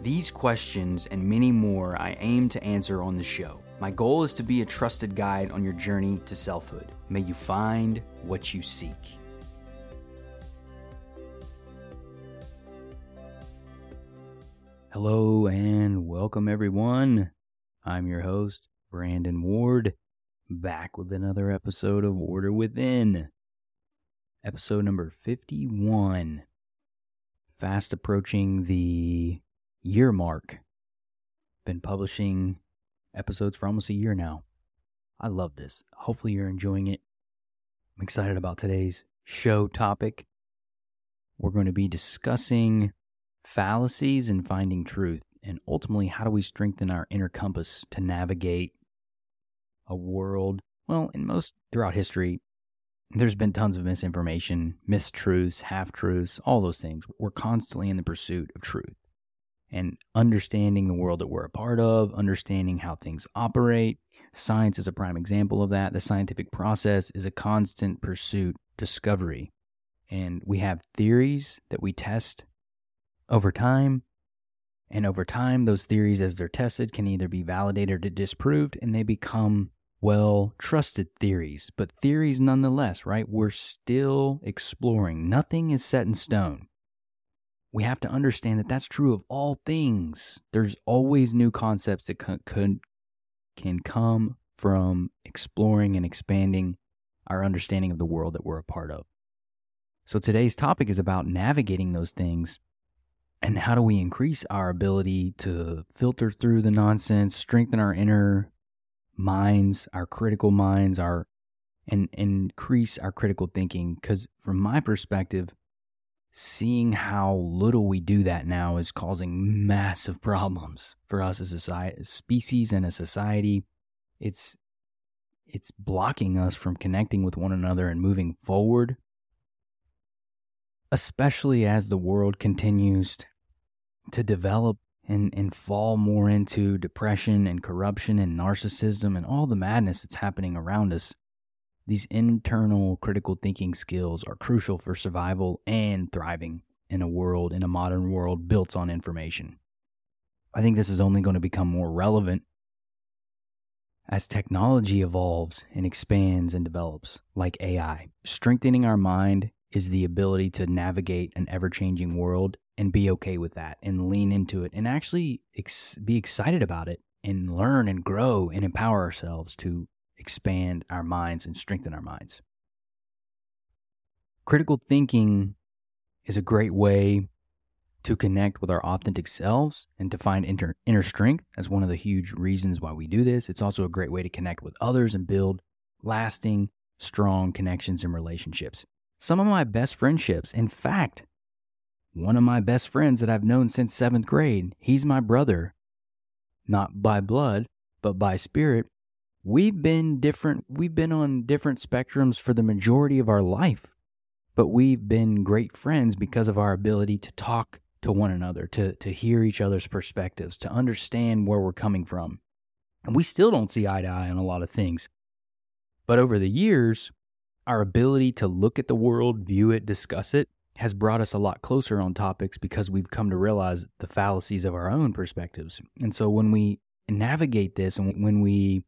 These questions and many more I aim to answer on the show. My goal is to be a trusted guide on your journey to selfhood. May you find what you seek. Hello and welcome, everyone. I'm your host, Brandon Ward, back with another episode of Order Within. Episode number 51. Fast approaching the year mark. Been publishing episodes for almost a year now. I love this. Hopefully, you're enjoying it. I'm excited about today's show topic. We're going to be discussing fallacies and finding truth, and ultimately, how do we strengthen our inner compass to navigate a world? Well, in most throughout history, there's been tons of misinformation, mistruths, half truths, all those things. We're constantly in the pursuit of truth and understanding the world that we're a part of, understanding how things operate. Science is a prime example of that. The scientific process is a constant pursuit, discovery. And we have theories that we test over time. And over time, those theories, as they're tested, can either be validated or disproved, and they become well trusted theories. But theories nonetheless, right? We're still exploring. Nothing is set in stone we have to understand that that's true of all things. There's always new concepts that could, can come from exploring and expanding our understanding of the world that we're a part of. So today's topic is about navigating those things and how do we increase our ability to filter through the nonsense, strengthen our inner minds, our critical minds, our and increase our critical thinking because from my perspective seeing how little we do that now is causing massive problems for us as a society, species and a society. It's it's blocking us from connecting with one another and moving forward. Especially as the world continues to develop and, and fall more into depression and corruption and narcissism and all the madness that's happening around us. These internal critical thinking skills are crucial for survival and thriving in a world, in a modern world built on information. I think this is only going to become more relevant as technology evolves and expands and develops, like AI. Strengthening our mind is the ability to navigate an ever changing world and be okay with that and lean into it and actually ex- be excited about it and learn and grow and empower ourselves to expand our minds and strengthen our minds. Critical thinking is a great way to connect with our authentic selves and to find inter- inner strength. That's one of the huge reasons why we do this. It's also a great way to connect with others and build lasting, strong connections and relationships. Some of my best friendships, in fact, one of my best friends that I've known since seventh grade, he's my brother, not by blood, but by spirit we've been different we've been on different spectrums for the majority of our life but we've been great friends because of our ability to talk to one another to to hear each other's perspectives to understand where we're coming from. And we still don't see eye to eye on a lot of things. But over the years our ability to look at the world view it discuss it has brought us a lot closer on topics because we've come to realize the fallacies of our own perspectives. And so when we navigate this and when we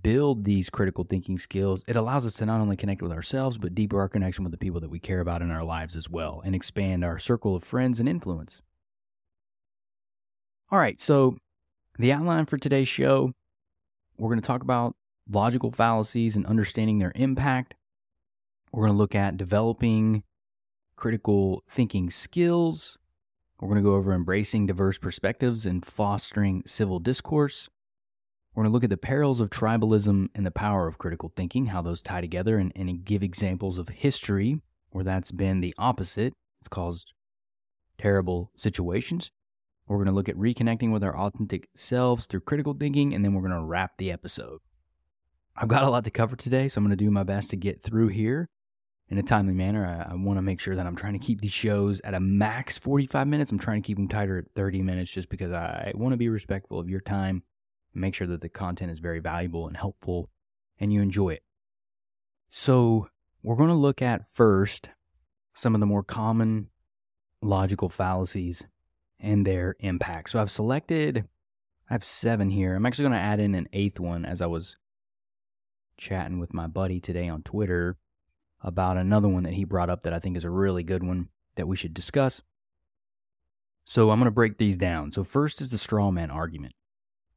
build these critical thinking skills, it allows us to not only connect with ourselves, but deeper our connection with the people that we care about in our lives as well, and expand our circle of friends and influence. All right, so the outline for today's show we're going to talk about logical fallacies and understanding their impact. We're going to look at developing critical thinking skills. We're going to go over embracing diverse perspectives and fostering civil discourse. We're going to look at the perils of tribalism and the power of critical thinking, how those tie together, and, and give examples of history where that's been the opposite. It's caused terrible situations. We're going to look at reconnecting with our authentic selves through critical thinking, and then we're going to wrap the episode. I've got a lot to cover today, so I'm going to do my best to get through here in a timely manner. I, I want to make sure that I'm trying to keep these shows at a max 45 minutes. I'm trying to keep them tighter at 30 minutes just because I want to be respectful of your time make sure that the content is very valuable and helpful and you enjoy it. So, we're going to look at first some of the more common logical fallacies and their impact. So, I've selected, I have seven here. I'm actually going to add in an eighth one as I was chatting with my buddy today on Twitter about another one that he brought up that I think is a really good one that we should discuss. So I'm going to break these down. So, first is the straw man argument,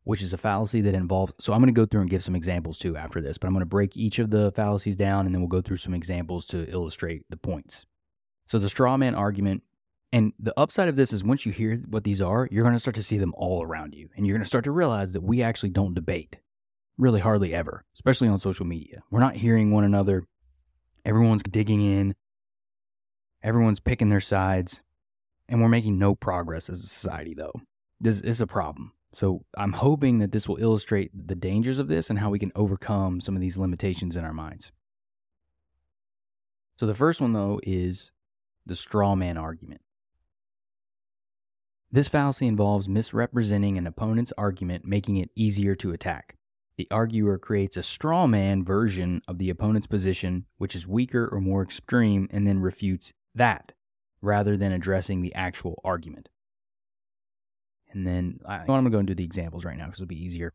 which is a fallacy that involves. So, I'm going to go through and give some examples too after this, but I'm going to break each of the fallacies down and then we'll go through some examples to illustrate the points. So, the straw man argument, and the upside of this is once you hear what these are, you're going to start to see them all around you. And you're going to start to realize that we actually don't debate really hardly ever, especially on social media. We're not hearing one another Everyone's digging in. Everyone's picking their sides. And we're making no progress as a society, though. This is a problem. So I'm hoping that this will illustrate the dangers of this and how we can overcome some of these limitations in our minds. So the first one, though, is the straw man argument. This fallacy involves misrepresenting an opponent's argument, making it easier to attack. The arguer creates a straw man version of the opponent's position, which is weaker or more extreme, and then refutes that rather than addressing the actual argument. And then I, am going to go into the examples right now because it'll be easier.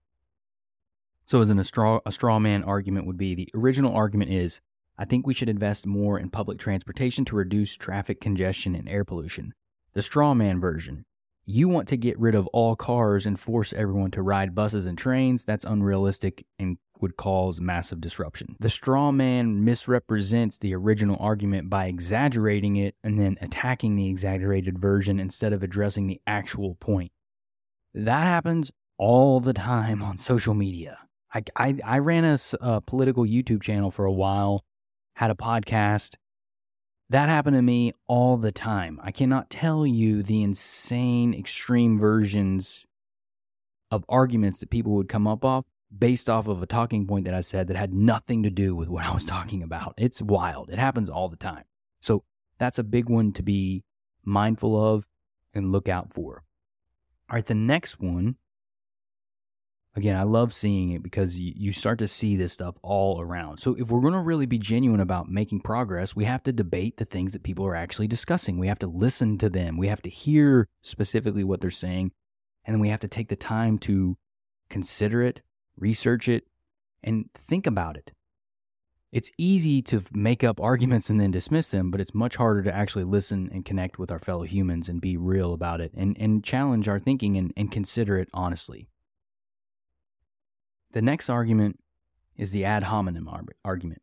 So, as in a straw, a straw man argument would be the original argument is I think we should invest more in public transportation to reduce traffic congestion and air pollution. The straw man version you want to get rid of all cars and force everyone to ride buses and trains. That's unrealistic and would cause massive disruption. The straw man misrepresents the original argument by exaggerating it and then attacking the exaggerated version instead of addressing the actual point. That happens all the time on social media. I, I, I ran a, a political YouTube channel for a while, had a podcast, that happened to me all the time. I cannot tell you the insane, extreme versions of arguments that people would come up off based off of a talking point that I said that had nothing to do with what I was talking about. It's wild. It happens all the time. So that's a big one to be mindful of and look out for. All right, the next one again, I love seeing it because you, start to see this stuff all around. So, if we're going to really be genuine about making progress, we have to debate the things that people are actually discussing. We have to listen to them. We have to hear specifically what they're saying. And then we have to take the time to consider it, research it, and think about it. It's easy to make up arguments and then dismiss them, but it's much harder to actually listen and connect with our fellow humans and be real about it and, and challenge our thinking and, and consider it honestly. The next argument is the ad hominem argument.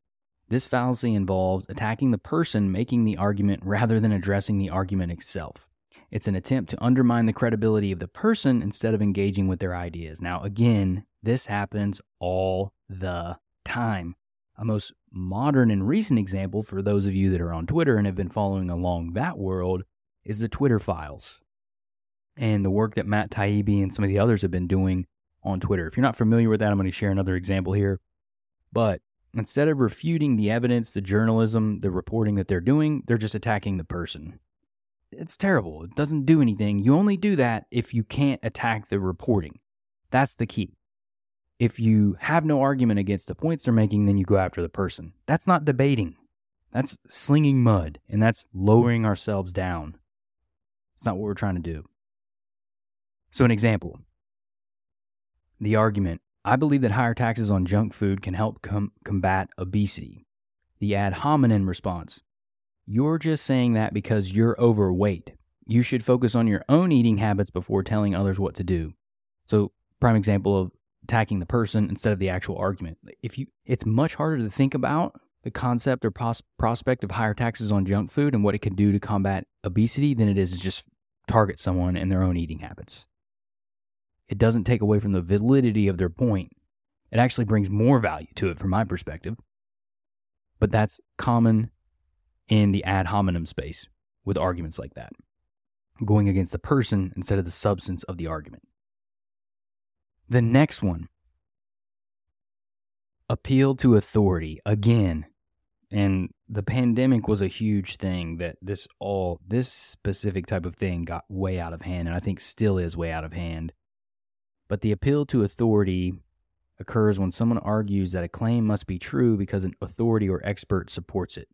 This fallacy involves attacking the person making the argument rather than addressing the argument itself. It's an attempt to undermine the credibility of the person instead of engaging with their ideas. Now, again, this happens all the time. A most modern and recent example for those of you that are on Twitter and have been following along that world is the Twitter files and the work that Matt Taibbi and some of the others have been doing on Twitter. If you're not familiar with that, I'm going to share another example here. But instead of refuting the evidence, the journalism, the reporting that they're doing, they're just attacking the person. It's terrible. It doesn't do anything. You only do that if you can't attack the reporting. That's the key. If you have no argument against the points they're making, then you go after the person. That's not debating. That's slinging mud, and that's lowering ourselves down. It's not what we're trying to do. So, an example the argument I believe that higher taxes on junk food can help com- combat obesity. The ad hominem response You're just saying that because you're overweight. You should focus on your own eating habits before telling others what to do. So, prime example of attacking the person instead of the actual argument. If you, it's much harder to think about the concept or pos- prospect of higher taxes on junk food and what it can do to combat obesity than it is to just target someone and their own eating habits it doesn't take away from the validity of their point. It actually brings more value to it from my perspective. But that's common in the ad hominem space with arguments like that. going against the person instead of the substance of the argument. The next one. Appeal to authority. Again, and the pandemic was a huge thing that this all this specific type of thing got way out of hand and i think still is way out of hand. But the appeal to authority occurs when someone argues that a claim must be true because an authority or expert supports it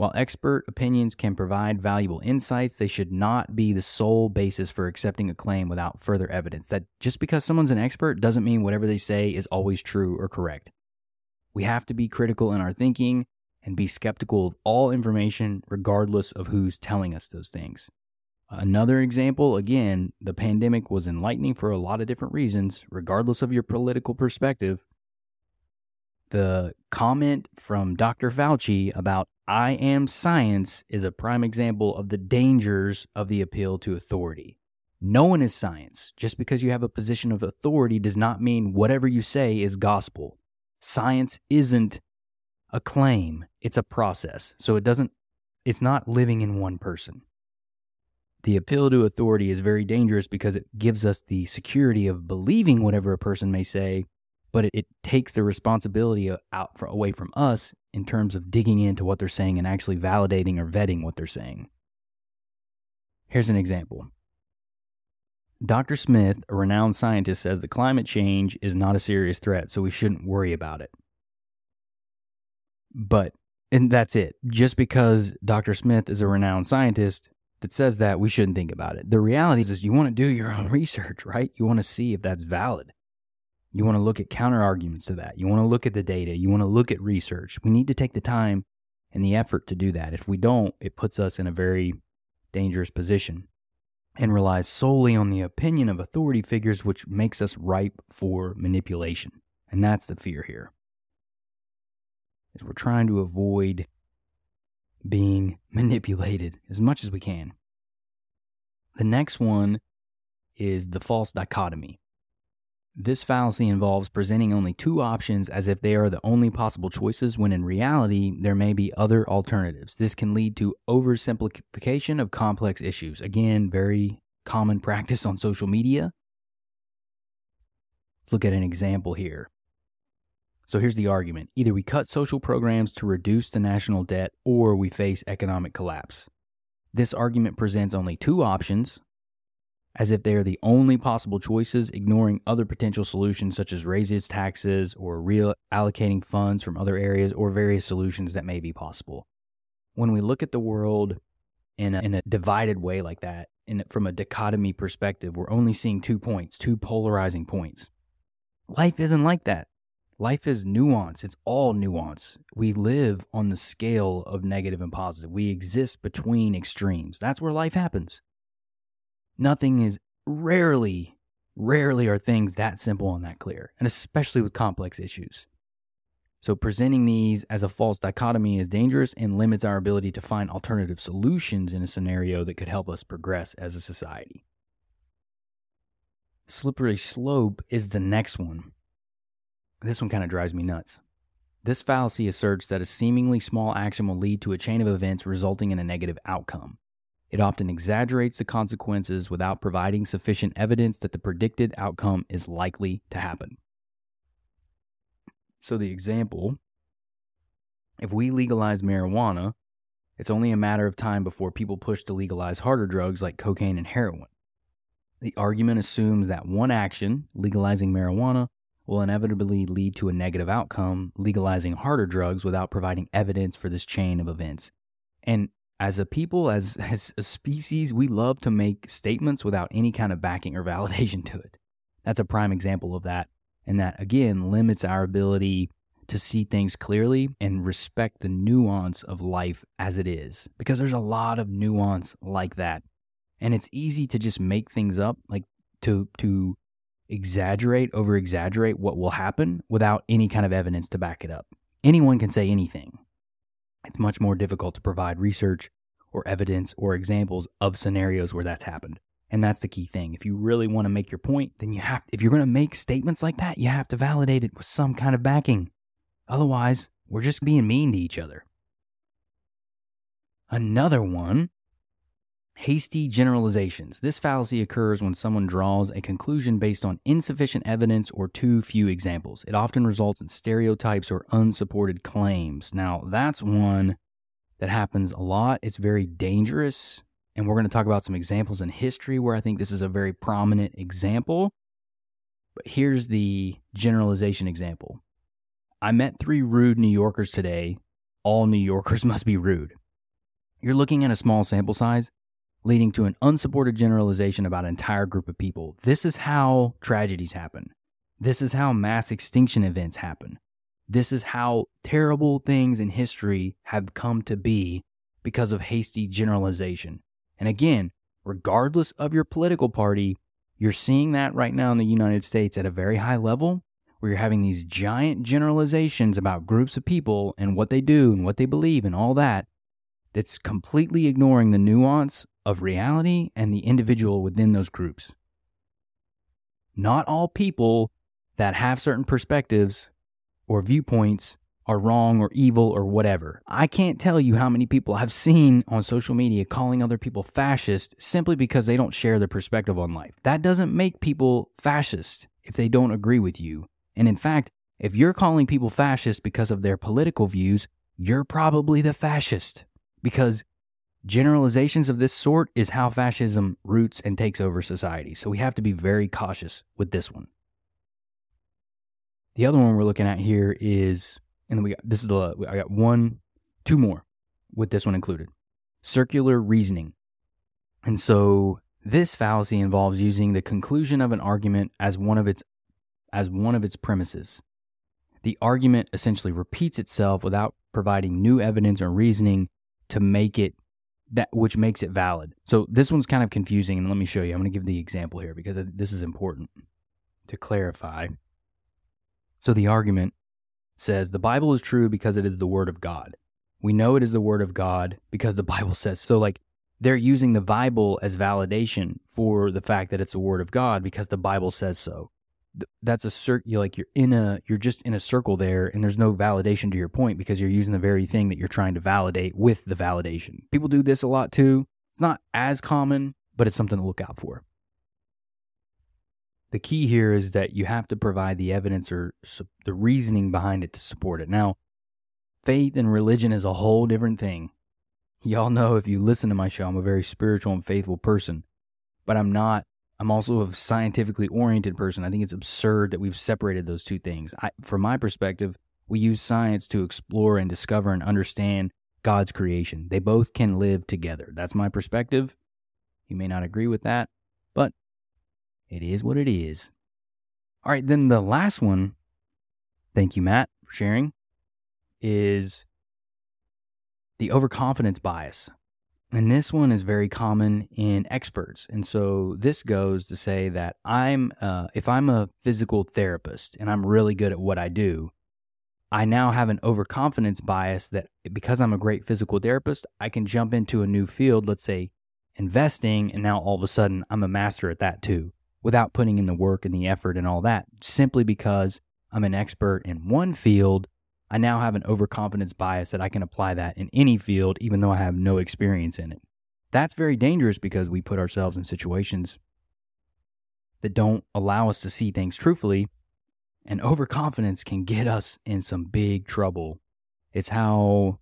while expert opinions can provide valuable insights they should not be the sole basis for accepting a claim without further evidence that just because someone's an expert doesn't mean whatever they say is always true or correct we have to be critical in our thinking and be skeptical of all information, regardless of who's telling us those things. Another example, again, the pandemic was enlightening for a lot of different reasons, regardless of your political perspective. The comment from Dr. Fauci about I am science is a prime example of the dangers of the appeal to authority. No one is science. Just because you have a position of authority does not mean whatever you say is gospel. Science isn't a claim, it's a process. So it doesn't, it's not living in one person. The appeal to authority is very dangerous because it gives us the security of believing whatever a person may say, but it, it takes the responsibility uh, out for, away from us in terms of digging into what they're saying and actually validating or vetting what they're saying. Here's an example. Dr. Smith, a renowned scientist, says that climate change is not a serious threat, so we shouldn't worry about it. But, and that's it. Just because Dr. Smith is a renowned scientist that says that, we shouldn't think about it. The reality is, is you want to do your own research, right? You want to see if that's valid. You want to look at counter arguments to that. You want to look at the data. You want to look at research. We need to take the time and the effort to do that. If we don't, it puts us in a very dangerous position and relies solely on the opinion of authority figures, which makes us ripe for manipulation. And that's the fear here is we're trying to avoid being manipulated as much as we can. The next one is the false dichotomy. This fallacy involves presenting only two options as if they are the only possible choices, when in reality, there may be other alternatives. This can lead to oversimplification of complex issues. Again, very common practice on social media. Let's look at an example here. So here's the argument either we cut social programs to reduce the national debt, or we face economic collapse. This argument presents only two options, as if they are the only possible choices, ignoring other potential solutions such as raising taxes or reallocating funds from other areas or various solutions that may be possible. When we look at the world in a, in a divided way like that, in, from a dichotomy perspective, we're only seeing two points, two polarizing points. Life isn't like that. Life is nuance. It's all nuance. We live on the scale of negative and positive. We exist between extremes. That's where life happens. Nothing is rarely, rarely are things that simple and that clear, and especially with complex issues. So, presenting these as a false dichotomy is dangerous and limits our ability to find alternative solutions in a scenario that could help us progress as a society. Slippery slope is the next one. This one kind of drives me nuts. This fallacy asserts that a seemingly small action will lead to a chain of events resulting in a negative outcome. It often exaggerates the consequences without providing sufficient evidence that the predicted outcome is likely to happen. So, the example if we legalize marijuana, it's only a matter of time before people push to legalize harder drugs like cocaine and heroin. The argument assumes that one action, legalizing marijuana, will inevitably lead to a negative outcome, legalizing harder drugs without providing evidence for this chain of events. And as a people, as, as a species, we love to make statements without any kind of backing or validation to it. That's a prime example of that. And that, again, limits our ability to see things clearly and respect the nuance of life as it is. Because there's a lot of nuance like that. And it's easy to just make things up, like to, to exaggerate, over exaggerate what will happen without any kind of evidence to back it up. Anyone can say anything. It's much more difficult to provide research or evidence or examples of scenarios where that's happened. And that's the key thing. If you really want to make your point, then you have if you're going to make statements like that, you have to validate it with some kind of backing. Otherwise, we're just being mean to each other. Another one Hasty generalizations. This fallacy occurs when someone draws a conclusion based on insufficient evidence or too few examples. It often results in stereotypes or unsupported claims. Now, that's one that happens a lot. It's very dangerous. And we're going to talk about some examples in history where I think this is a very prominent example. But here's the generalization example I met three rude New Yorkers today. All New Yorkers must be rude. You're looking at a small sample size leading to an unsupported generalization about an entire group of people. This is how tragedies happen. This is how mass extinction events happen. This is how terrible things in history have come to be because of hasty generalization. And again, regardless of your political party, you're seeing that right now in the United States at a very high level where you're having these giant generalizations about groups of people and what they do and what they believe and all that that's completely ignoring the nuance of reality and the individual within those groups. Not all people that have certain perspectives or viewpoints are wrong or evil or whatever. I can't tell you how many people I've seen on social media calling other people fascist simply because they don't share their perspective on life. That doesn't make people fascist if they don't agree with you. And in fact, if you're calling people fascist because of their political views, you're probably the fascist because generalizations of this sort is how fascism roots and takes over society. So we have to be very cautious with this one. The other one we're looking at here is, and then we got this is the I got one, two more with this one included. Circular reasoning. And so this fallacy involves using the conclusion of an argument as one of its as one of its premises. The argument essentially repeats itself without providing new evidence or reasoning to make it that which makes it valid. So this one's kind of confusing and let me show you. I'm going to give the example here because this is important to clarify. So the argument says the Bible is true because it is the word of God. We know it is the word of God because the Bible says so like they're using the Bible as validation for the fact that it's the word of God because the Bible says so that's a circle like you're in a you're just in a circle there and there's no validation to your point because you're using the very thing that you're trying to validate with the validation. People do this a lot too. It's not as common but it's something to look out for. The key here is that you have to provide the evidence or su- the reasoning behind it to support it. Now faith and religion is a whole different thing. Y'all know if you listen to my show i'm a very spiritual and faithful person but i'm not I'm also a scientifically oriented person. I think it's absurd that we've separated those two things. I, from my perspective, we use science to explore and discover and understand God's creation. They both can live together. That's my perspective. You may not agree with that, but it is what it is. All right, then the last one, thank you, Matt, for sharing, is the overconfidence bias. And this one is very common in experts. And so this goes to say that I'm, uh, if I'm a physical therapist and I'm really good at what I do, I now have an overconfidence bias that because I'm a great physical therapist, I can jump into a new field, let's say investing, and now all of a sudden I'm a master at that too, without putting in the work and the effort and all that, simply because I'm an expert in one field I now have an overconfidence bias that I can apply that in any field, even though I have no experience in it. That's very dangerous because we put ourselves in situations that don't allow us to see things truthfully, and overconfidence can get us in some big trouble. It's how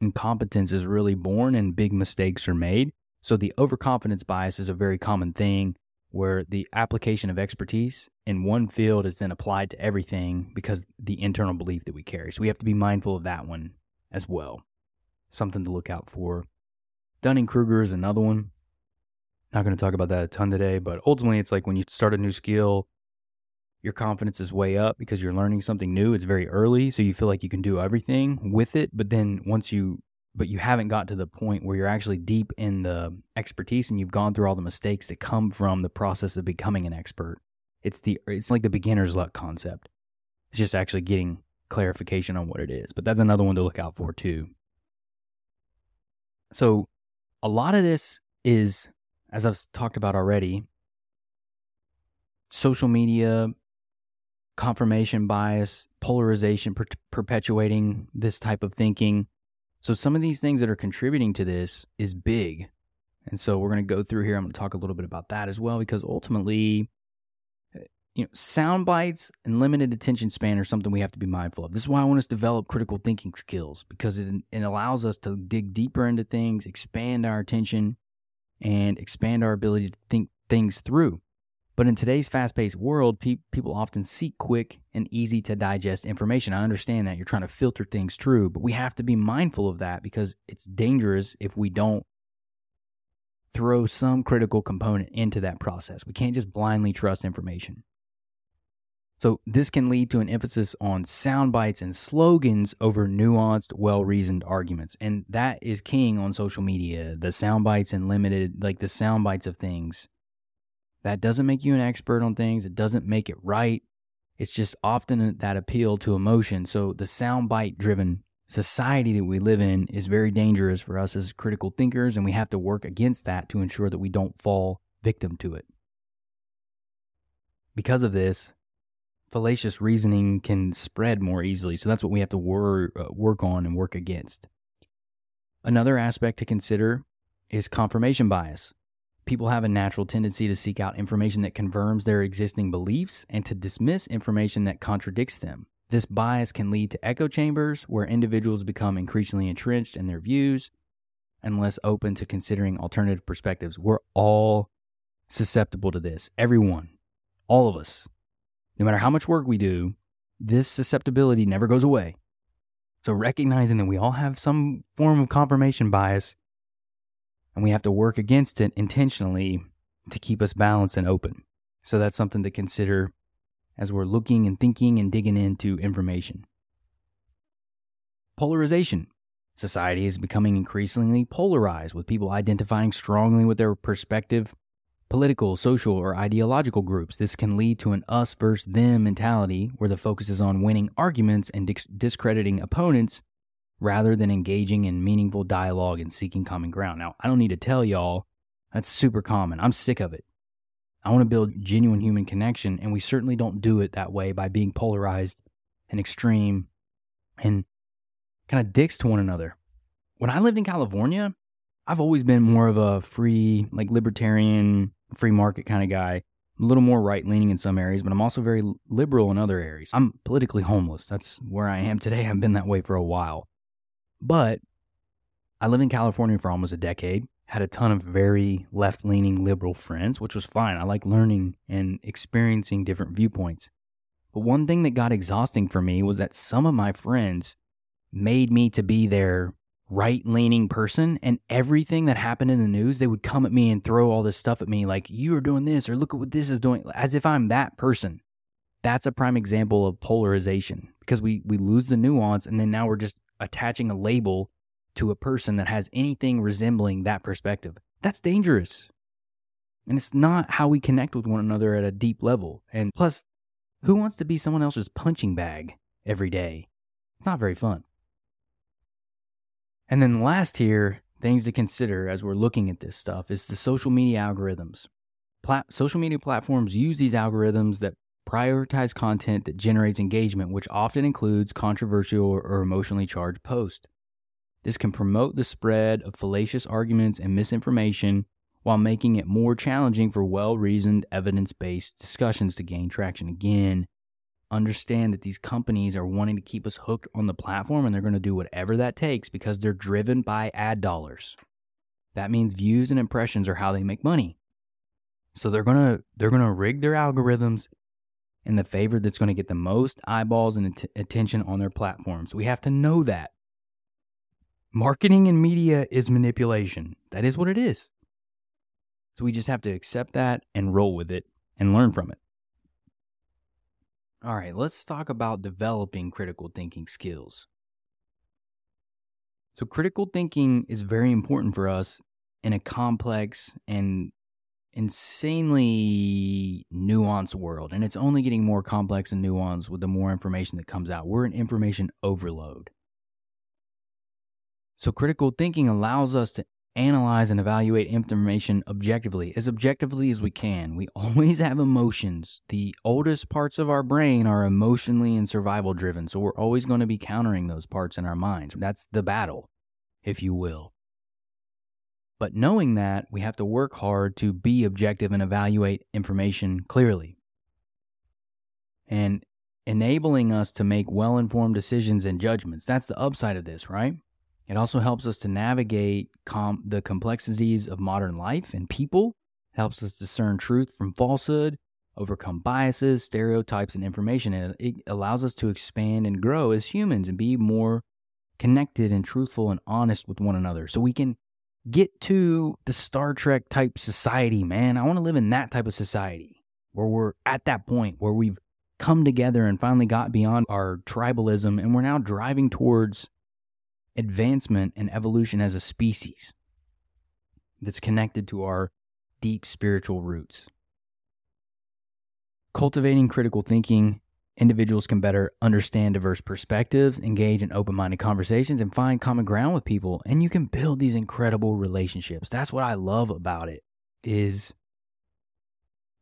incompetence is really born and big mistakes are made. So, the overconfidence bias is a very common thing where the application of expertise in one field is then applied to everything because the internal belief that we carry. So we have to be mindful of that one as well. Something to look out for. Dunning Kruger is another one. Not going to talk about that a ton today, but ultimately it's like when you start a new skill, your confidence is way up because you're learning something new. It's very early, so you feel like you can do everything with it. But then once you but you haven't got to the point where you're actually deep in the expertise and you've gone through all the mistakes that come from the process of becoming an expert. It's the it's like the beginner's luck concept. It's just actually getting clarification on what it is. But that's another one to look out for too. So a lot of this is as I've talked about already, social media, confirmation bias, polarization per- perpetuating this type of thinking so some of these things that are contributing to this is big. And so we're going to go through here. I'm going to talk a little bit about that as well because ultimately, eh, you know, sound bites and limited attention span are something we have to be mindful of. This is why I want us to develop critical thinking skills because it, it allows us to dig deeper into things, expand our attention, and expand our ability to think things through. But in today's fast paced world, pe- people often seek quick and easy to digest information. I understand that you're trying to filter things through, but we have to be mindful of that because it's dangerous if we don't throw some critical component into that process. We can't just blindly trust information. So, this can lead to an emphasis on sound bites and slogans over nuanced, well reasoned arguments. And that is king on social media the sound bites and limited, like the sound bites of things that doesn't make you an expert on things. It doesn't make it right. It's just often that appeal to emotion. So the soundbite driven society that we live in is very dangerous for us as critical thinkers, and we have to work against that to ensure that we don't fall victim to it. Because of this, fallacious reasoning can spread more easily. So that's what we have to wor- uh, work on and work against. Another aspect to consider is confirmation bias. People have a natural tendency to seek out information that confirms their existing beliefs and to dismiss information that contradicts them. This bias can lead to echo chambers where individuals become increasingly entrenched in their views and less open to considering alternative perspectives. We're all susceptible to this. Everyone, all of us. No matter how much work we do, this susceptibility never goes away. So, recognizing that we all have some form of confirmation bias and we have to work against it intentionally to keep us balanced and open. So that's something to consider as we're looking and thinking and digging into information. Polarization. Society is becoming increasingly polarized, with people identifying strongly with their perspective, political, social, or ideological groups. This can lead to an us versus them mentality where the focus is on winning arguments and discrediting opponents rather than engaging in meaningful dialogue and seeking common ground. Now, I don't need to tell y'all that's super common. I'm sick of it. I want to build genuine human connection, and we certainly don't do it that way by being polarized and extreme and kind of dicks to one another. When I lived in California, I've always been more of a free, like libertarian, free market kind of guy. I'm a little more right leaning in some areas, but I'm also very liberal in other areas. I'm politically homeless. That's where I am today. I've been that way for a while. But I lived in California for almost a decade, had a ton of very left leaning liberal friends, which was fine. I like learning and experiencing different viewpoints. But one thing that got exhausting for me was that some of my friends made me to be their right leaning person, and everything that happened in the news, they would come at me and throw all this stuff at me, like, you are doing this, or look at what this is doing, as if I'm that person. That's a prime example of polarization because we, we lose the nuance, and then now we're just attaching a label to a person that has anything resembling that perspective. That's dangerous. And it's not how we connect with one another at a deep level. And plus, who wants to be someone else's punching bag every day? It's not very fun. And then last here, things to consider as we're looking at this stuff is the social media algorithms. Plat- social media platforms use these algorithms that prioritize content that generates engagement, which often includes controversial or emotionally charged posts. This can promote the spread of fallacious arguments and misinformation while making it more challenging for well reasoned, evidence based discussions to gain traction. Again, understand that these companies are wanting to keep us hooked on the platform and they're going to do whatever that takes because they're driven by ad dollars. That means views and impressions are how they make money. So they're going to they're going to rig their algorithms in the favor that's going to get the most eyeballs and att- attention on their platforms. We have to know that. Marketing and media is manipulation. That is what it is. So we just have to accept that and roll with it and learn from it. All right, let's talk about developing critical thinking skills. So, critical thinking is very important for us in a complex and insanely nuanced world, and it's only getting more complex and nuanced with the more information that comes out. We're in information overload. So, critical thinking allows us to analyze and evaluate information objectively, as objectively as we can. We always have emotions. The oldest parts of our brain are emotionally and survival driven, so we're always going to be countering those parts in our minds. That's the battle, if you will. But knowing that, we have to work hard to be objective and evaluate information clearly. And enabling us to make well informed decisions and judgments. That's the upside of this, right? It also helps us to navigate com- the complexities of modern life and people, it helps us discern truth from falsehood, overcome biases, stereotypes, and information. And it allows us to expand and grow as humans and be more connected and truthful and honest with one another. So we can get to the Star Trek type society, man. I want to live in that type of society where we're at that point where we've come together and finally got beyond our tribalism and we're now driving towards advancement and evolution as a species that's connected to our deep spiritual roots. Cultivating critical thinking, individuals can better understand diverse perspectives, engage in open minded conversations, and find common ground with people. And you can build these incredible relationships. That's what I love about it is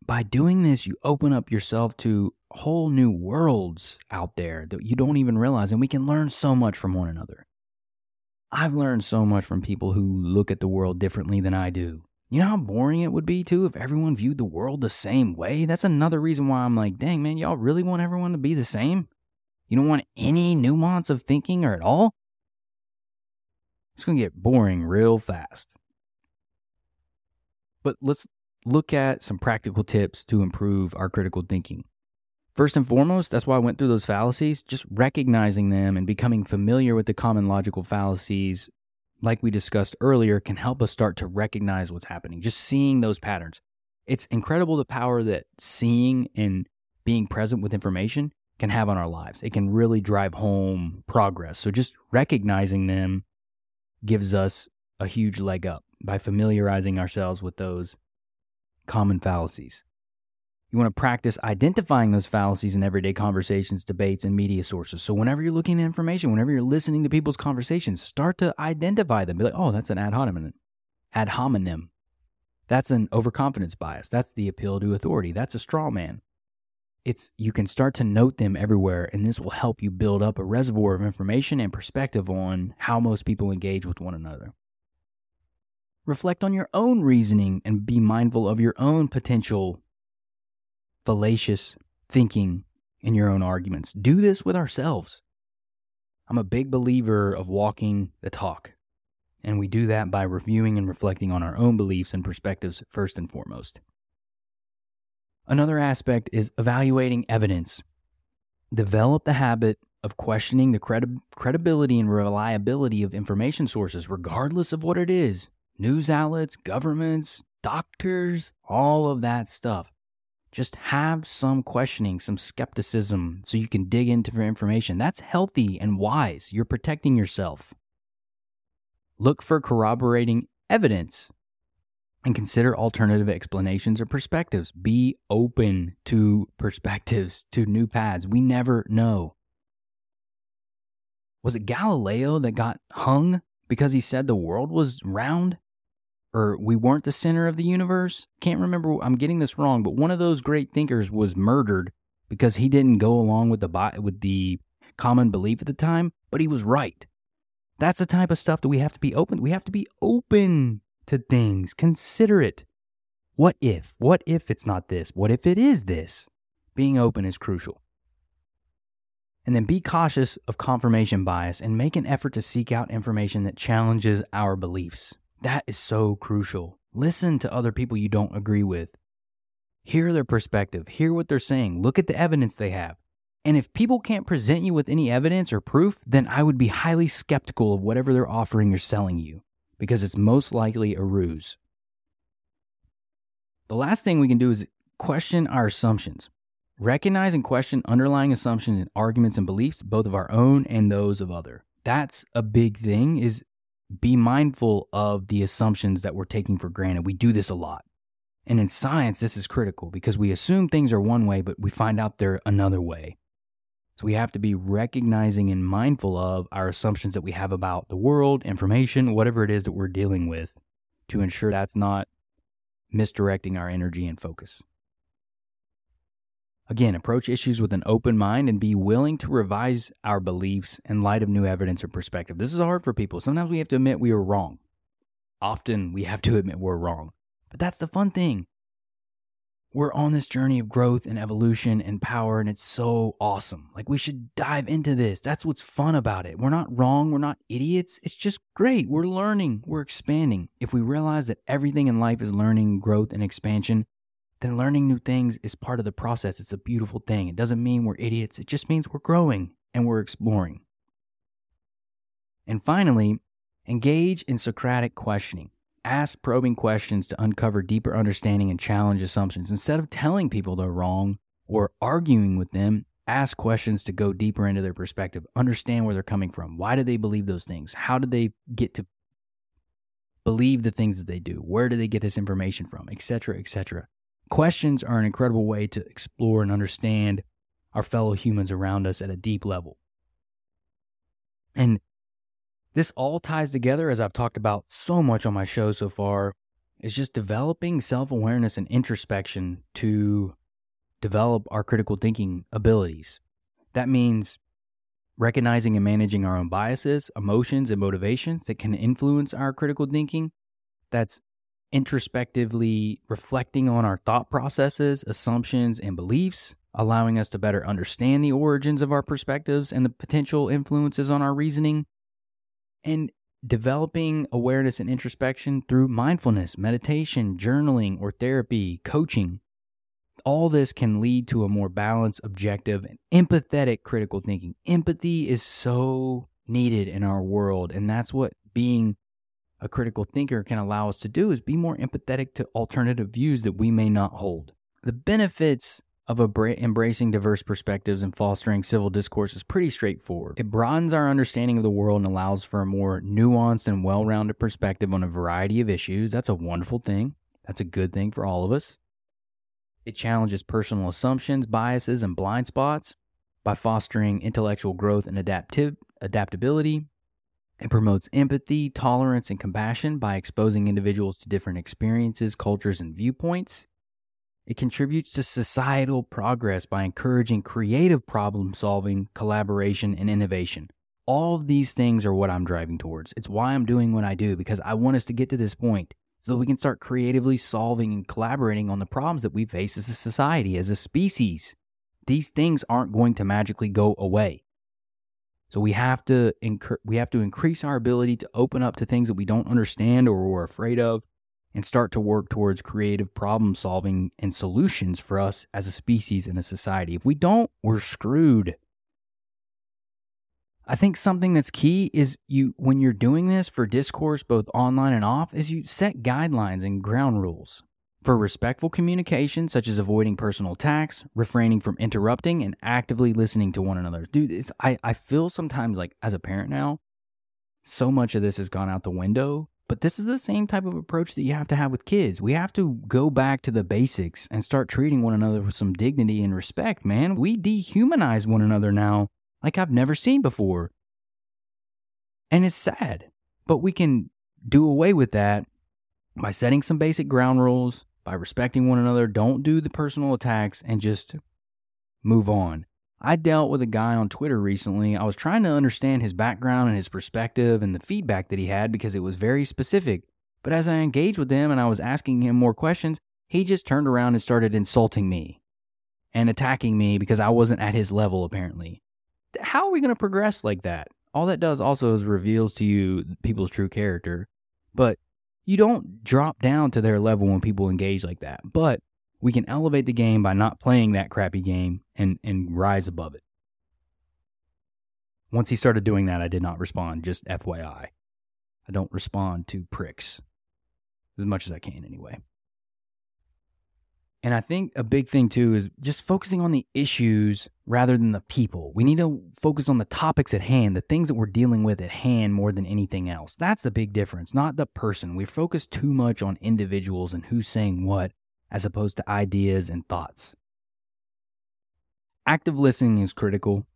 by doing this, you open up yourself to whole new worlds out there that you don't even realize. And we can learn so much from one another. I've learned so much from people who look at the world differently than I do. You know how boring it would be too if everyone viewed the world the same way? That's another reason why I'm like, dang man, y'all really want everyone to be the same? You don't want any nuance of thinking or at all? It's going to get boring real fast. But let's look at some practical tips to improve our critical thinking. First and foremost, that's why I went through those fallacies, just recognizing them and becoming familiar with the common logical fallacies like we discussed earlier, can help us start to recognize what's happening, just seeing those patterns. It's incredible the power that seeing and being present with information can have on our lives. It can really drive home progress. So just recognizing them gives us a huge leg up by familiarizing ourselves with those common fallacies. You want to practice identifying those fallacies in everyday conversations, debates, and media sources. So, whenever you're looking at information, whenever you're listening to people's conversations, start to identify them. Be like, oh, that's an ad hominem. Ad hominem. That's an overconfidence bias. That's the appeal to authority. That's a straw man. It's you can start to note them everywhere, and this will help you build up a reservoir of information and perspective on how most people engage with one another. Reflect on your own reasoning and be mindful of your own potential fallacious thinking in your own arguments. Do this with ourselves. I'm a big believer of walking the talk, and we do that by reviewing and reflecting on our own beliefs and perspectives first and foremost. Another aspect is evaluating evidence. Develop the habit of questioning the credi- credibility and reliability of information sources, regardless of what it is news outlets, governments, doctors, all of that stuff. Just have some questioning, some skepticism so you can dig into information. That's healthy and wise. You're protecting yourself. Look for corroborating evidence and consider alternative explanations or perspectives. Be open to perspectives, to new paths. We never know. Was it Galileo that got hung because he said the world was round? Or we weren't the center of the universe. Can't remember. I'm getting this wrong, but one of those great thinkers was murdered because he didn't go along with the with the common belief at the time, but he was right. That's the type of stuff that we have to be open. We have to be open to things. Consider it. What if? What if it's not this? What if it is this? Being open is crucial. And then be cautious of confirmation bias and make an effort to seek out information that challenges our beliefs. That is so crucial. Listen to other people you don't agree with. Hear their perspective, hear what they're saying, look at the evidence they have. And if people can't present you with any evidence or proof, then I would be highly skeptical of whatever they're offering or selling you, because it's most likely a ruse. The last thing we can do is question our assumptions. Recognize and question underlying assumptions and arguments and beliefs, both of our own and those of other. That's a big thing is be mindful of the assumptions that we're taking for granted. We do this a lot. And in science, this is critical because we assume things are one way, but we find out they're another way. So we have to be recognizing and mindful of our assumptions that we have about the world, information, whatever it is that we're dealing with to ensure that's not misdirecting our energy and focus. Again, approach issues with an open mind and be willing to revise our beliefs in light of new evidence or perspective. This is hard for people. Sometimes we have to admit we are wrong. often we have to admit we're wrong. But that's the fun thing. We're on this journey of growth and evolution and power, and it's so awesome. Like, we should dive into this. That's what's fun about it. We're not wrong. We're not idiots. It's just great. We're learning. We're expanding. If we realize that everything in life is learning, growth, and expansion, then learning new things is part of the process. It's a beautiful thing. It doesn't mean we're idiots, it just means we're growing and we're exploring. And finally, engage in Socratic questioning. Ask probing questions to uncover deeper understanding and challenge assumptions. Instead of telling people they're wrong or arguing with them, ask questions to go deeper into their perspective, understand where they're coming from. Why do they believe those things? How did they get to believe the things that they do? Where do they get this information from? Etc., etc. Questions are an incredible way to explore and understand our fellow humans around us at a deep level. And this all ties together, as I've talked about so much on my show so far, is just developing self awareness and introspection to develop our critical thinking abilities. That means recognizing and managing our own biases, emotions, and motivations that can influence our critical thinking. That's introspectively reflecting on our thought processes, assumptions, and beliefs, allowing us to better understand the origins of our perspectives and the potential influences on our reasoning, and developing awareness and introspection through mindfulness, meditation, journaling, or therapy, coaching. All this can lead to a more balanced, objective, and empathetic critical thinking. Empathy is so needed in our world, and that's what being a critical thinker can allow us to do is be more empathetic to alternative views that we may not hold. The benefits of embracing diverse perspectives and fostering civil discourse is pretty straightforward. It broadens our understanding of the world and allows for a more nuanced and well rounded perspective on a variety of issues. That's a wonderful thing. That's a good thing for all of us. It challenges personal assumptions, biases, and blind spots by fostering intellectual growth and adaptive, adaptability. It promotes empathy, tolerance, and compassion by exposing individuals to different experiences, cultures, and viewpoints. It contributes to societal progress by encouraging creative problem solving, collaboration, and innovation. All of these things are what I'm driving towards. It's why I'm doing what I do because I want us to get to this point so that we can start creatively solving and collaborating on the problems that we face as a society, as a species. These things aren't going to magically go away. So we have to we have to increase our ability to open up to things that we don't understand or we're afraid of and start to work towards creative problem solving and solutions for us as a species and a society. If we don't, we're screwed. I think something that's key is you when you're doing this for discourse both online and off is you set guidelines and ground rules for respectful communication such as avoiding personal attacks, refraining from interrupting and actively listening to one another. Dude, it's I I feel sometimes like as a parent now so much of this has gone out the window but this is the same type of approach that you have to have with kids. We have to go back to the basics and start treating one another with some dignity and respect, man. We dehumanize one another now like I've never seen before. And it's sad, but we can do away with that by setting some basic ground rules, by respecting one another. Don't do the personal attacks and just move on. I dealt with a guy on Twitter recently. I was trying to understand his background and his perspective and the feedback that he had because it was very specific. But as I engaged with him and I was asking him more questions, he just turned around and started insulting me and attacking me because I wasn't at his level, apparently. How are we going to progress like that? All that does also is reveals to you people's true character. But you don't drop down to their level when people engage like that. But we can elevate the game by not playing that crappy game and, and rise above it. Once he started doing that, I did not respond, just FYI. I don't respond to pricks as much as I can anyway. And I think a big thing too is just focusing on the issues rather than the people. We need to focus on the topics at hand, the things that we're dealing with at hand more than anything else. That's the big difference, not the person. We focus too much on individuals and who's saying what as opposed to ideas and thoughts. Active listening is critical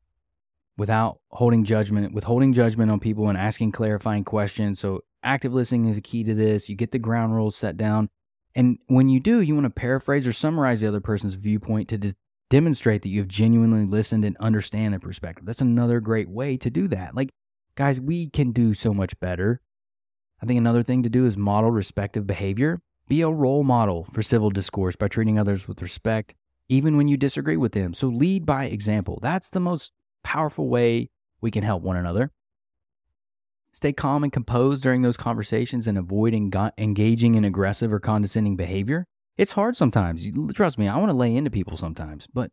without holding judgment, withholding judgment on people and asking clarifying questions. So, active listening is a key to this. You get the ground rules set down. And when you do, you want to paraphrase or summarize the other person's viewpoint to de- demonstrate that you've genuinely listened and understand their perspective. That's another great way to do that. Like, guys, we can do so much better I think another thing to do is model respective behavior. Be a role model for civil discourse by treating others with respect, even when you disagree with them. So lead by example. That's the most powerful way we can help one another. Stay calm and composed during those conversations and avoid engaging in aggressive or condescending behavior. It's hard sometimes. Trust me, I want to lay into people sometimes, but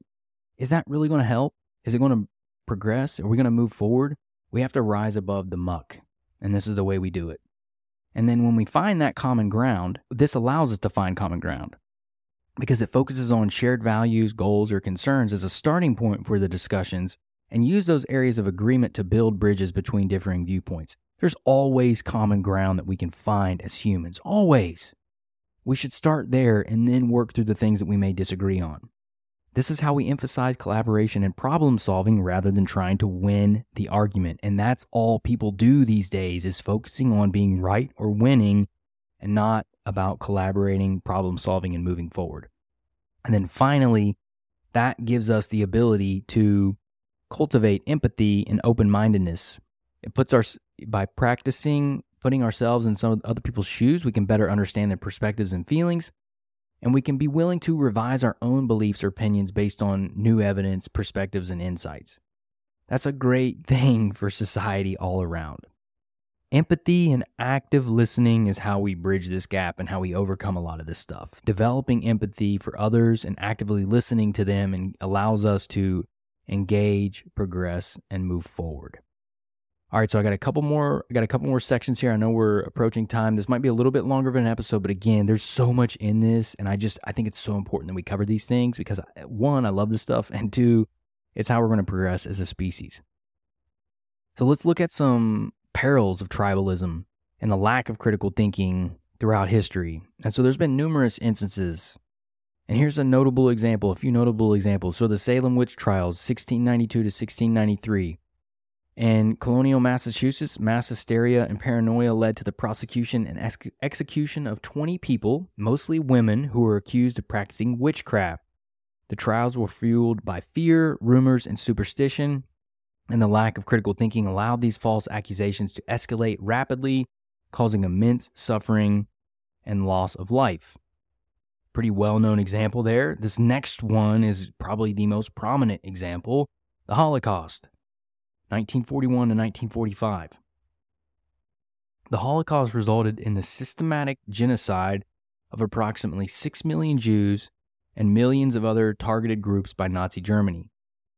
is that really going to help? Is it going to progress? Are we going to move forward? We have to rise above the muck, and this is the way we do it. And then when we find that common ground, this allows us to find common ground because it focuses on shared values, goals, or concerns as a starting point for the discussions and use those areas of agreement to build bridges between differing viewpoints. There's always common ground that we can find as humans, always. We should start there and then work through the things that we may disagree on. This is how we emphasize collaboration and problem solving rather than trying to win the argument. And that's all people do these days is focusing on being right or winning and not about collaborating, problem solving and moving forward. And then finally, that gives us the ability to cultivate empathy and open-mindedness. It puts our by practicing putting ourselves in some other people's shoes, we can better understand their perspectives and feelings and we can be willing to revise our own beliefs or opinions based on new evidence, perspectives, and insights. That's a great thing for society all around. Empathy and active listening is how we bridge this gap and how we overcome a lot of this stuff. Developing empathy for others and actively listening to them and allows us to engage, progress, and move forward. All right, so I got a couple more. I got a couple more sections here. I know we're approaching time. This might be a little bit longer of an episode, but again, there's so much in this, and I just I think it's so important that we cover these things because uh, one, I love this stuff, and two, it's how we're going to progress as a species. So let's look at some perils of tribalism and the lack of critical thinking throughout history. And so there's been numerous instances. And here's a notable example, a few notable examples. So the Salem witch trials, 1692 to 1693 in colonial Massachusetts, mass hysteria and paranoia led to the prosecution and ex- execution of 20 people, mostly women, who were accused of practicing witchcraft. The trials were fueled by fear, rumors, and superstition, and the lack of critical thinking allowed these false accusations to escalate rapidly, causing immense suffering and loss of life. Pretty well known example there. This next one is probably the most prominent example the Holocaust. 1941 to 1945. The Holocaust resulted in the systematic genocide of approximately 6 million Jews and millions of other targeted groups by Nazi Germany.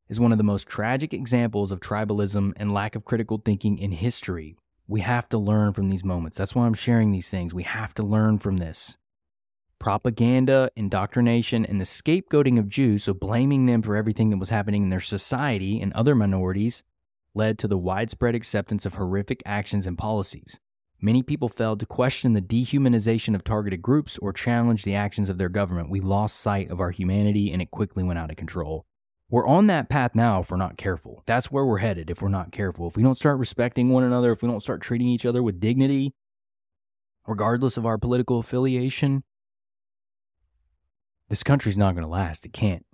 Is one of the most tragic examples of tribalism and lack of critical thinking in history. We have to learn from these moments. That's why I'm sharing these things. We have to learn from this. Propaganda, indoctrination, and the scapegoating of Jews, so blaming them for everything that was happening in their society and other minorities, led to the widespread acceptance of horrific actions and policies. Many people failed to question the dehumanization of targeted groups or challenge the actions of their government. We lost sight of our humanity and it quickly went out of control. We're on that path now if we're not careful. That's where we're headed if we're not careful. If we don't start respecting one another, if we don't start treating each other with dignity, regardless of our political affiliation, this country's not going to last. It can't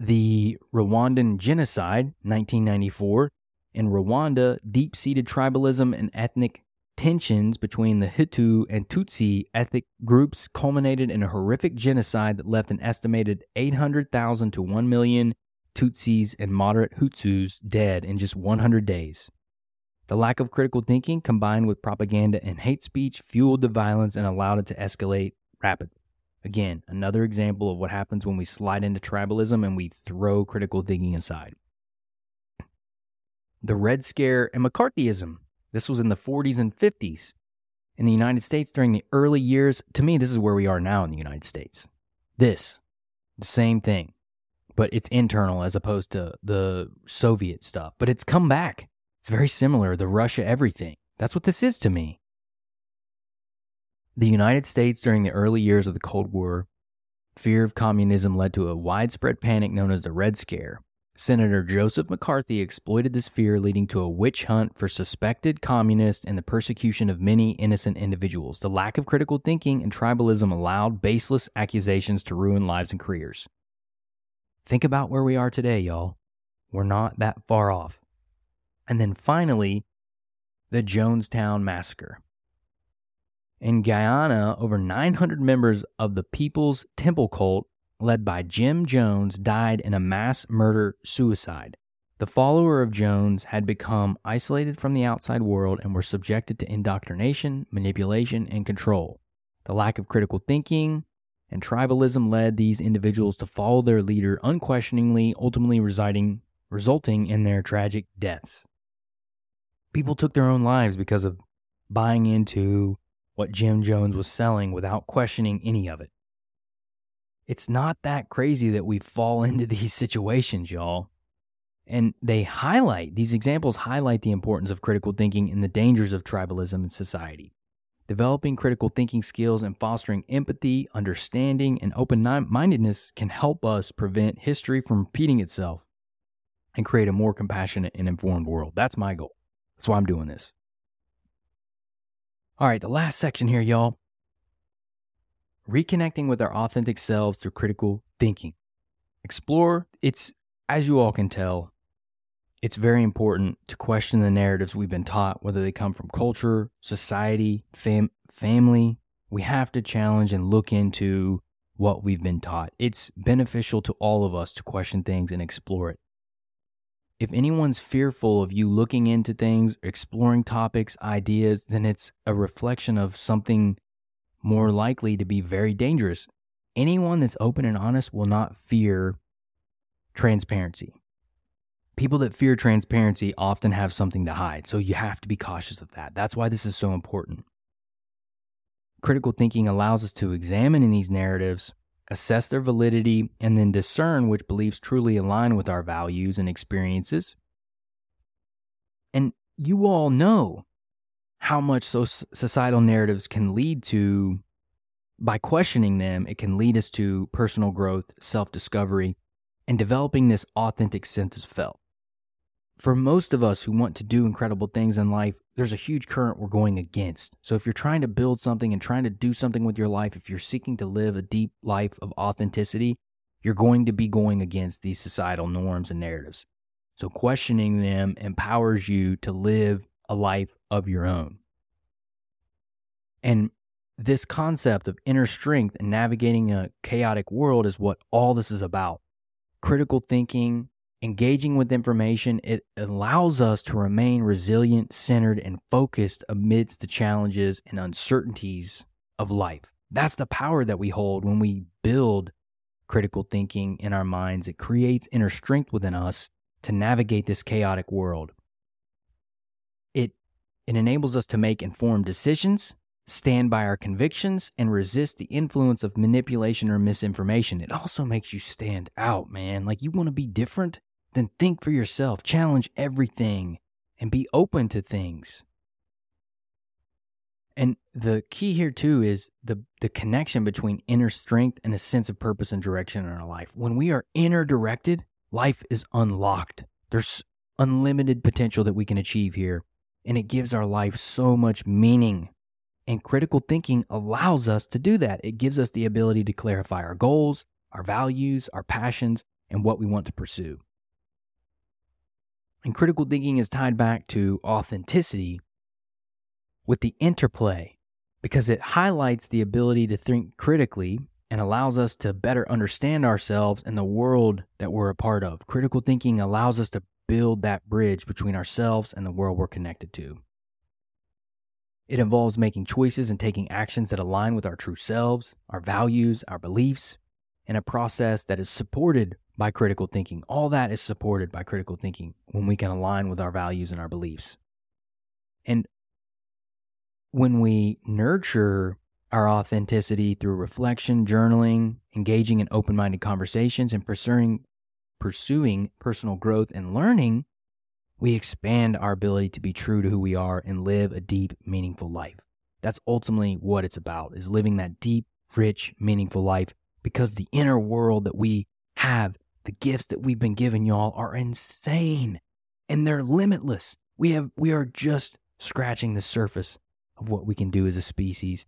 the Rwandan genocide, 1994, in Rwanda, deep seated tribalism and ethnic tensions between the Hutu and Tutsi ethnic groups culminated in a horrific genocide that left an estimated 800,000 to 1 million Tutsis and moderate Hutus dead in just 100 days. The lack of critical thinking combined with propaganda and hate speech fueled the violence and allowed it to escalate rapidly. Again, another example of what happens when we slide into tribalism and we throw critical thinking aside. The Red Scare and McCarthyism. This was in the 40s and 50s. In the United States during the early years, to me, this is where we are now in the United States. This, the same thing, but it's internal as opposed to the Soviet stuff. But it's come back. It's very similar, the Russia everything. That's what this is to me. The United States during the early years of the Cold War, fear of communism led to a widespread panic known as the Red Scare. Senator Joseph McCarthy exploited this fear, leading to a witch hunt for suspected communists and the persecution of many innocent individuals. The lack of critical thinking and tribalism allowed baseless accusations to ruin lives and careers. Think about where we are today, y'all. We're not that far off. And then finally, the Jonestown Massacre. In Guyana, over 900 members of the People's Temple cult, led by Jim Jones, died in a mass murder suicide. The follower of Jones had become isolated from the outside world and were subjected to indoctrination, manipulation, and control. The lack of critical thinking and tribalism led these individuals to follow their leader unquestioningly, ultimately residing, resulting in their tragic deaths. People took their own lives because of buying into what Jim Jones was selling without questioning any of it. It's not that crazy that we fall into these situations, y'all. And they highlight, these examples highlight the importance of critical thinking and the dangers of tribalism in society. Developing critical thinking skills and fostering empathy, understanding, and open mindedness can help us prevent history from repeating itself and create a more compassionate and informed world. That's my goal. That's why I'm doing this. All right, the last section here, y'all. Reconnecting with our authentic selves through critical thinking. Explore, it's, as you all can tell, it's very important to question the narratives we've been taught, whether they come from culture, society, fam- family. We have to challenge and look into what we've been taught. It's beneficial to all of us to question things and explore it. If anyone's fearful of you looking into things, exploring topics, ideas, then it's a reflection of something more likely to be very dangerous. Anyone that's open and honest will not fear transparency people that fear transparency often have something to hide. So you have to be cautious of that. That's why this is so important. Critical thinking allows us to examine in these narratives, assess their validity, and then discern which beliefs truly align with our values and experiences. And you all know how much those societal narratives can lead to, by questioning them, it can lead us to personal growth, self discovery, and developing this authentic sense of self for most of us who want to do incredible things in life, there's a huge current we're going against. So if you're trying to build something and trying to do something with your life, if you're seeking to live a deep life of authenticity, you're going to be going against these societal norms and narratives. So questioning them empowers you to live a life of your own. And this concept of inner strength and navigating a chaotic world is what all this is about. Critical thinking, Engaging with information, it allows us to remain resilient, centered, and focused amidst the challenges and uncertainties of life. That's the power that we hold when we build critical thinking in our minds. It creates inner strength within us to navigate this chaotic world. It, it enables us to make informed decisions, stand by our convictions, and resist the influence of manipulation or misinformation. It also makes you stand out, man. Like you want to be different then think for yourself, challenge everything, and be open to things. And the key here too is the the connection between inner strength and a sense of purpose and direction in our life. When we are inner directed, life is unlocked. There's unlimited potential that we can achieve here, and it gives our life so much meaning. And critical thinking allows us to do that. It gives us the ability to clarify our goals, our values, our passions, and what we want to pursue. And critical thinking is tied back to authenticity with the interplay because it highlights the ability to think critically and allows us to better understand ourselves and the world that we're a part of. Critical thinking allows us to build that bridge between ourselves and the world we're connected to. It involves making choices and taking actions that align with our true selves, our values, our beliefs, in a process that is supported by critical thinking. All that is supported by critical thinking when we can align with our values and our beliefs. And when we nurture our authenticity through reflection, journaling, engaging in open minded conversations, and pursuing, pursuing personal growth and learning, we expand our ability to be true to who we are and live a deep, meaningful life. That's ultimately what it's about, is living that deep, rich, meaningful life because the inner world that we have the gifts that we've been given, y'all, are insane and they're limitless. We have we are just scratching the surface of what we can do as a species.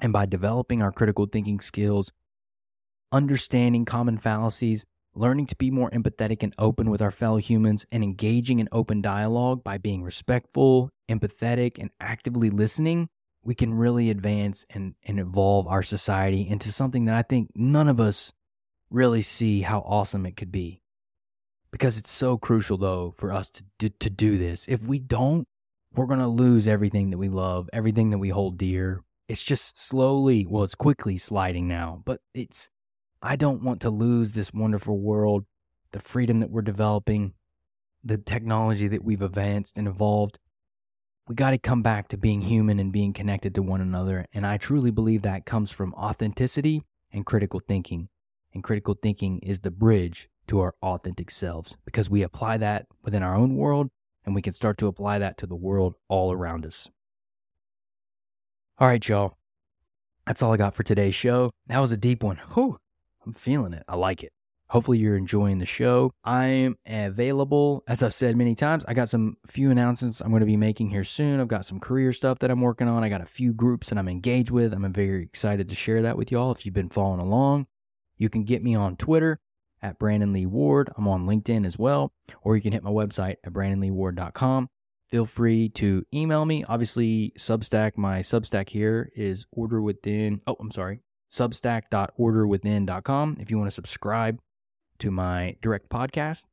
And by developing our critical thinking skills, understanding common fallacies, learning to be more empathetic and open with our fellow humans, and engaging in open dialogue by being respectful, empathetic, and actively listening, we can really advance and, and evolve our society into something that I think none of us really see how awesome it could be. Because it's so crucial, though, for us to, to, to do this. If we don't, we're going to lose everything that we love, everything that we hold dear. It's just slowly, well, it's quickly sliding now, but it's I don't want to lose this wonderful world, the freedom that we're developing, the technology that we've advanced and evolved. We got to come back to being human and being connected to one another. And I truly believe that comes from authenticity and critical thinking. And critical thinking is the bridge to our authentic selves because we apply that within our own world and we can start to apply that to the world all around us. All right, y'all. That's all I got for today's show. That was a deep one. Whew. I'm feeling it. I like it. Hopefully you're enjoying the show. I am available, as I've said many times. I got some few announcements I'm going to be making here soon. I've got some career stuff that I'm working on. I got a few groups that I'm engaged with. I'm very excited to share that with y'all if you've been following along. You can get me on Twitter at Brandon Lee Ward. I'm on LinkedIn as well, or you can hit my website at brandonleeward.com. Feel free to email me. Obviously, Substack, my Substack here is Order Within. Oh, I'm sorry substack.orderwithin.com if you want to subscribe to my direct podcast.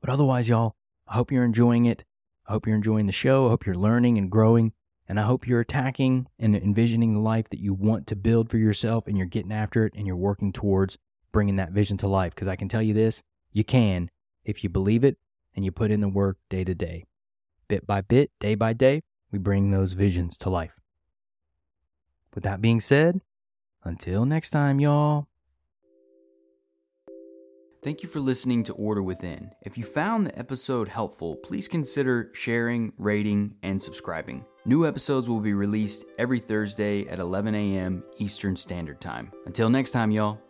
But otherwise, y'all, I hope you're enjoying it. I hope you're enjoying the show. I hope you're learning and growing. And I hope you're attacking and envisioning the life that you want to build for yourself and you're getting after it and you're working towards bringing that vision to life. Because I can tell you this you can if you believe it and you put in the work day to day. Bit by bit, day by day, we bring those visions to life. With that being said, until next time, y'all. Thank you for listening to Order Within. If you found the episode helpful, please consider sharing, rating, and subscribing. New episodes will be released every Thursday at 11 a.m. Eastern Standard Time. Until next time, y'all.